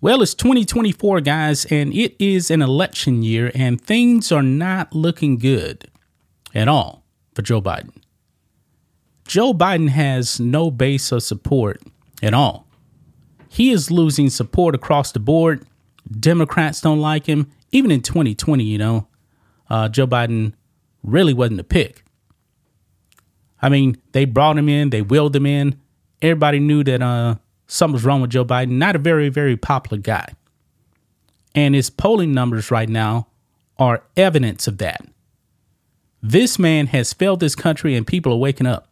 Well, it's 2024, guys, and it is an election year, and things are not looking good at all for Joe Biden. Joe Biden has no base of support at all. He is losing support across the board. Democrats don't like him. Even in 2020, you know, uh, Joe Biden really wasn't a pick. I mean, they brought him in, they willed him in. Everybody knew that uh, something was wrong with Joe Biden. Not a very, very popular guy. And his polling numbers right now are evidence of that. This man has failed this country and people are waking up.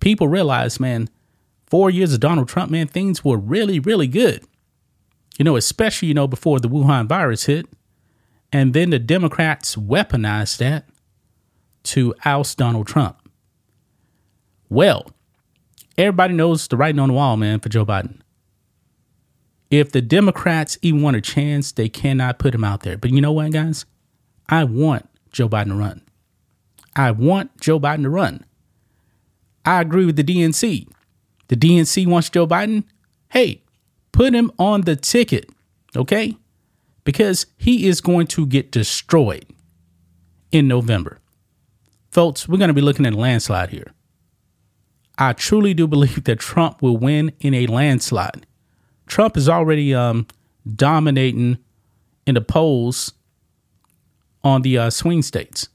People realize, man, four years of Donald Trump, man, things were really, really good. You know, especially, you know, before the Wuhan virus hit. And then the Democrats weaponized that to oust Donald Trump. Well, everybody knows the writing on the wall, man, for Joe Biden. If the Democrats even want a chance, they cannot put him out there. But you know what, guys? I want Joe Biden to run. I want Joe Biden to run. I agree with the DNC. The DNC wants Joe Biden. Hey, put him on the ticket, okay? Because he is going to get destroyed in November. Folks, we're going to be looking at a landslide here. I truly do believe that Trump will win in a landslide. Trump is already um, dominating in the polls on the uh, swing states.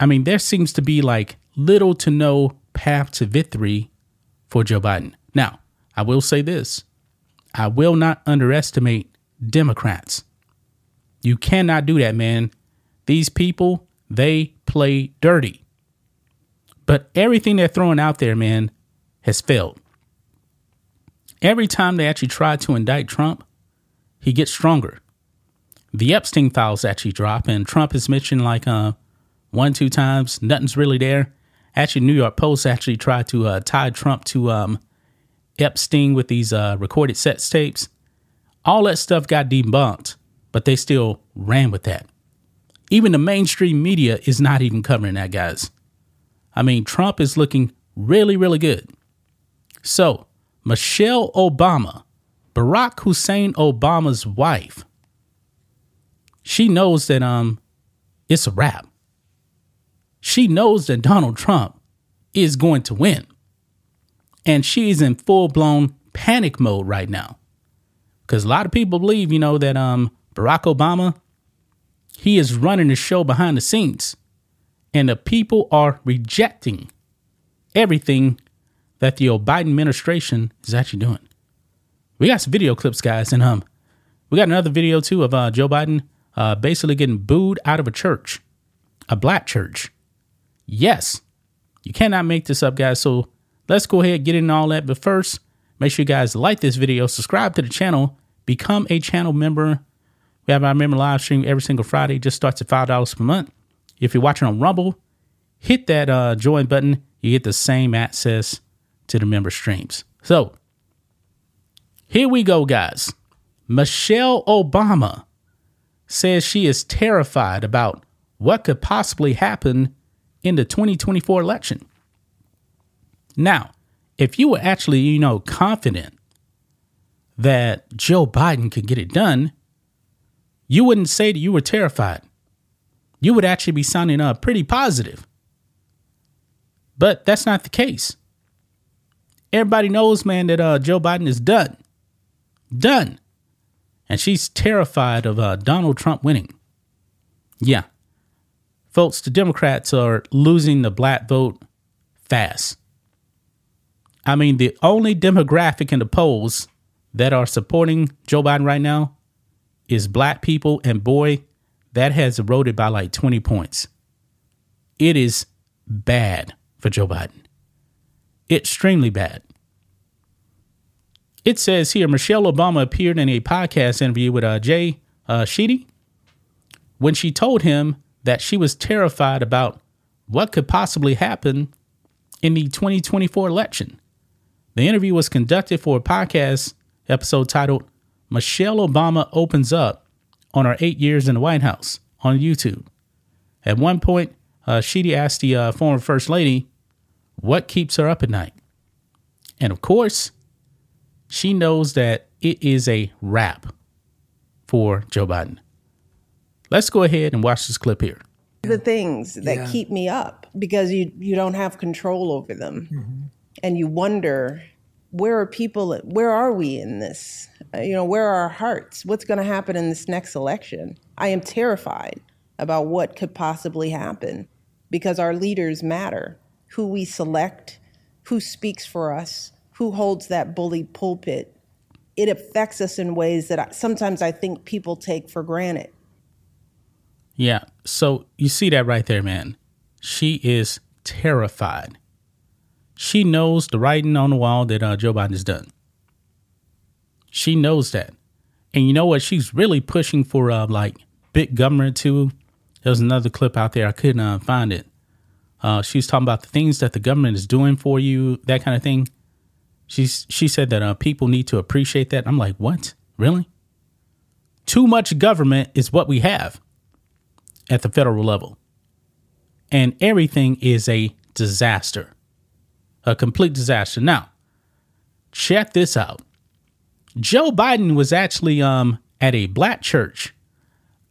I mean, there seems to be like little to no path to victory for Joe Biden. Now, I will say this I will not underestimate Democrats. You cannot do that, man. These people, they play dirty. But everything they're throwing out there, man, has failed. Every time they actually try to indict Trump, he gets stronger. The Epstein files actually drop, and Trump is mentioned like uh, one, two times. Nothing's really there. Actually, New York Post actually tried to uh, tie Trump to um, Epstein with these uh, recorded sex tapes. All that stuff got debunked, but they still ran with that. Even the mainstream media is not even covering that, guys. I mean, Trump is looking really, really good. So, Michelle Obama, Barack Hussein Obama's wife, she knows that um it's a wrap. She knows that Donald Trump is going to win. And she's in full-blown panic mode right now. Cuz a lot of people believe, you know, that um Barack Obama he is running the show behind the scenes and the people are rejecting everything that the Biden administration is actually doing. We got some video clips, guys, and um, we got another video too of uh, Joe Biden uh, basically getting booed out of a church, a black church. Yes, you cannot make this up, guys. So let's go ahead get in all that. But first, make sure you guys like this video, subscribe to the channel, become a channel member. We have our member live stream every single Friday. Just starts at five dollars per month. If you're watching on Rumble, hit that uh, join button. You get the same access to the member streams. So here we go, guys. Michelle Obama says she is terrified about what could possibly happen in the 2024 election. Now, if you were actually, you know, confident that Joe Biden could get it done, you wouldn't say that you were terrified you would actually be sounding uh, pretty positive. But that's not the case. Everybody knows, man, that uh, Joe Biden is done. Done. And she's terrified of uh, Donald Trump winning. Yeah. Folks, the Democrats are losing the black vote fast. I mean, the only demographic in the polls that are supporting Joe Biden right now is black people. And boy, that has eroded by like 20 points. it is bad for Joe Biden. Extremely bad. It says here Michelle Obama appeared in a podcast interview with uh, Jay uh, Sheedy when she told him that she was terrified about what could possibly happen in the 2024 election. The interview was conducted for a podcast episode titled Michelle Obama Opens Up on our Eight Years in the White House on YouTube. At one point, uh, Sheedy asked the uh, former First Lady what keeps her up at night. And of course, she knows that it is a wrap for Joe Biden. Let's go ahead and watch this clip here. The things that yeah. keep me up because you you don't have control over them, mm-hmm. and you wonder where are people? Where are we in this? Uh, you know, where are our hearts? What's going to happen in this next election? I am terrified about what could possibly happen because our leaders matter. Who we select, who speaks for us, who holds that bully pulpit, it affects us in ways that I, sometimes I think people take for granted. Yeah. So you see that right there, man. She is terrified. She knows the writing on the wall that uh, Joe Biden has done. She knows that. And you know what? She's really pushing for uh, like big government too. There's another clip out there. I couldn't uh, find it. Uh, she's talking about the things that the government is doing for you, that kind of thing. She's she said that uh, people need to appreciate that. I'm like, what? Really? Too much government is what we have at the federal level, and everything is a disaster, a complete disaster. Now, check this out. Joe Biden was actually um, at a black church.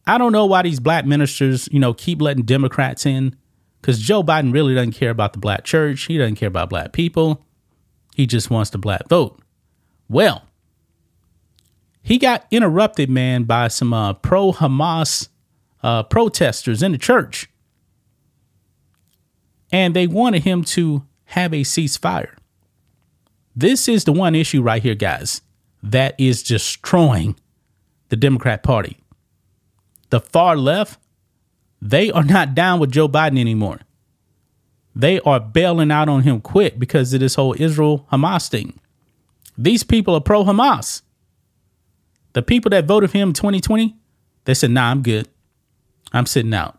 I don't know why these black ministers, you know, keep letting Democrats in, because Joe Biden really doesn't care about the black church. He doesn't care about black people. He just wants the black vote. Well, he got interrupted, man, by some uh, pro Hamas uh, protesters in the church. And they wanted him to have a ceasefire. This is the one issue right here, guys, that is destroying the Democrat Party. The far left, they are not down with Joe Biden anymore they are bailing out on him quick because of this whole Israel Hamas thing. These people are pro Hamas. The people that voted for him in 2020, they said, nah, I'm good. I'm sitting out.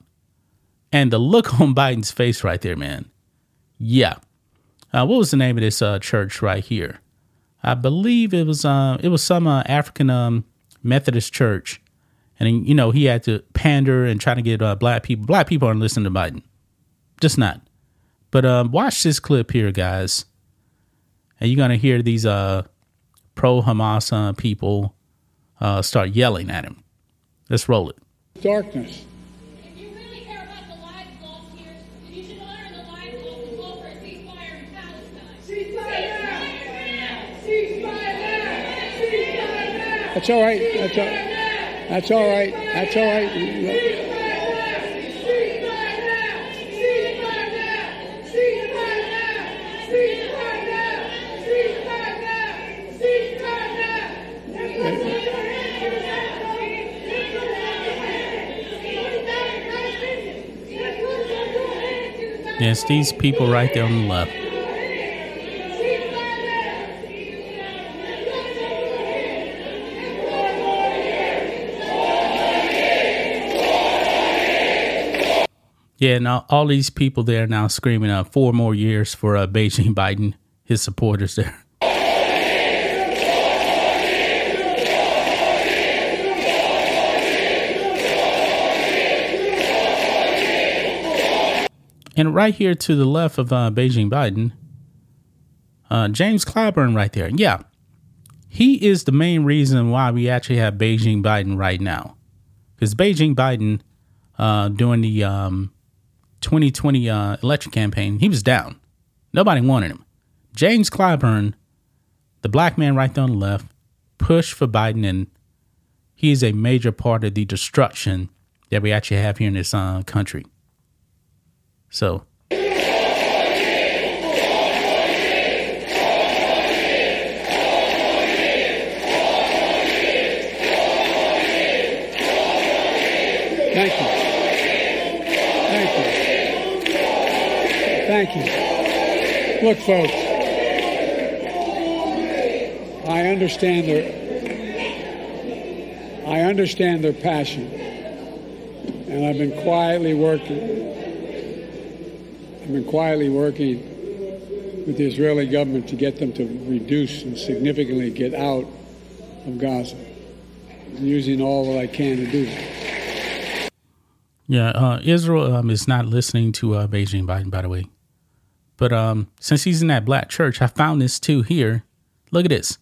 And the look on Biden's face right there, man. Yeah. Uh, what was the name of this uh, church right here? I believe it was uh, it was some uh, African um, Methodist church, and you know he had to pander and try to get uh, black people. Black people aren't listening to Biden, just not. But um, watch this clip here, guys, and you're gonna hear these uh, pro Hamas uh, people uh, start yelling at him. Let's roll it. Darkness. That's all right. That's all, that's all right. That's all right. Yes, these people right there on the left. Yeah, now all these people there now screaming uh, four more years for uh, Beijing Biden, his supporters there. And right here to the left of uh, Beijing Biden, uh, James Clyburn right there. Yeah, he is the main reason why we actually have Beijing Biden right now. Because Beijing Biden, uh, the um, 2020 uh, election campaign, he was down. Nobody wanted him. James Clyburn, the black man right there on the left, pushed for Biden, and he is a major part of the destruction that we actually have here in this uh, country. So Thank you. Thank you. Look, folks, I understand their I understand their passion, and I've been quietly working. I've been quietly working with the Israeli government to get them to reduce and significantly get out of Gaza, using all that I can to do that. Yeah, uh, Israel um, is not listening to uh, Beijing Biden, by the way. But um, since he's in that black church, I found this too here. Look at this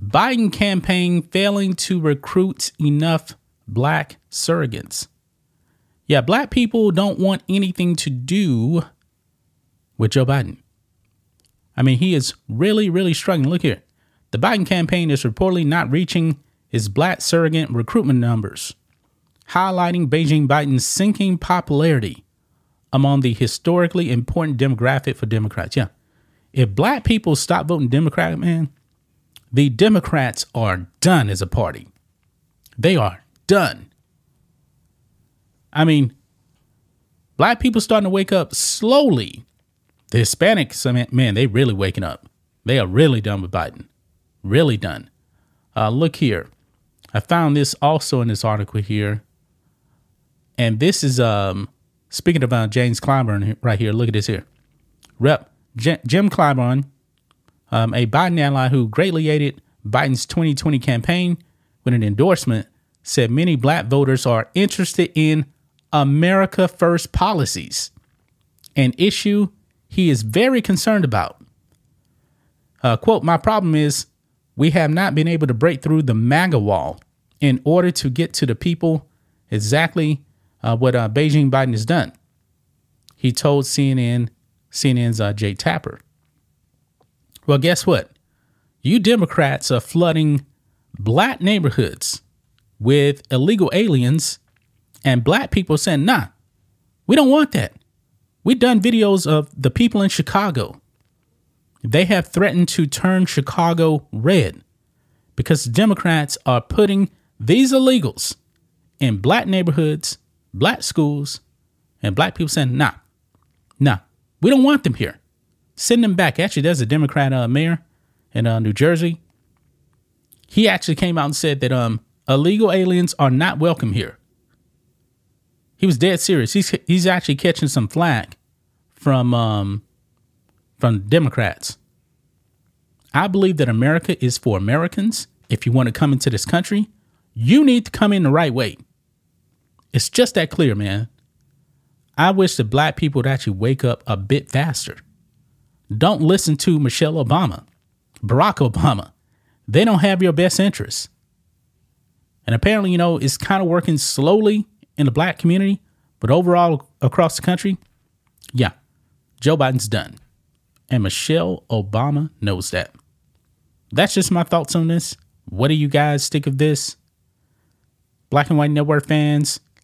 Biden campaign failing to recruit enough black surrogates. Yeah, black people don't want anything to do with Joe Biden. I mean, he is really, really struggling. Look here. The Biden campaign is reportedly not reaching its black surrogate recruitment numbers, highlighting Beijing Biden's sinking popularity among the historically important demographic for Democrats. Yeah. If black people stop voting Democrat, man, the Democrats are done as a party. They are done. I mean, black people starting to wake up slowly. The Hispanics, man, they really waking up. They are really done with Biden. Really done. Uh, look here. I found this also in this article here. And this is um speaking of uh, James Clyburn right here. Look at this here. Rep J- Jim Clyburn um, a Biden ally who greatly aided Biden's 2020 campaign with an endorsement, said many black voters are interested in America First policies, an issue he is very concerned about. Uh, quote, My problem is we have not been able to break through the MAGA wall in order to get to the people exactly uh, what uh, Beijing Biden has done. He told CNN, CNN's uh, Jake Tapper. Well, guess what? You Democrats are flooding black neighborhoods with illegal aliens, and black people saying, nah, we don't want that. We've done videos of the people in Chicago. They have threatened to turn Chicago red because Democrats are putting these illegals in black neighborhoods, black schools, and black people saying, nah, nah, we don't want them here send them back. Actually, there's a Democrat uh, mayor in uh, New Jersey. He actually came out and said that um, illegal aliens are not welcome here. He was dead serious. He's he's actually catching some flack from um, from Democrats. I believe that America is for Americans. If you want to come into this country, you need to come in the right way. It's just that clear, man. I wish that black people would actually wake up a bit faster. Don't listen to Michelle Obama, Barack Obama. They don't have your best interests. And apparently, you know, it's kind of working slowly in the black community, but overall across the country, yeah, Joe Biden's done. And Michelle Obama knows that. That's just my thoughts on this. What do you guys think of this? Black and White Network fans,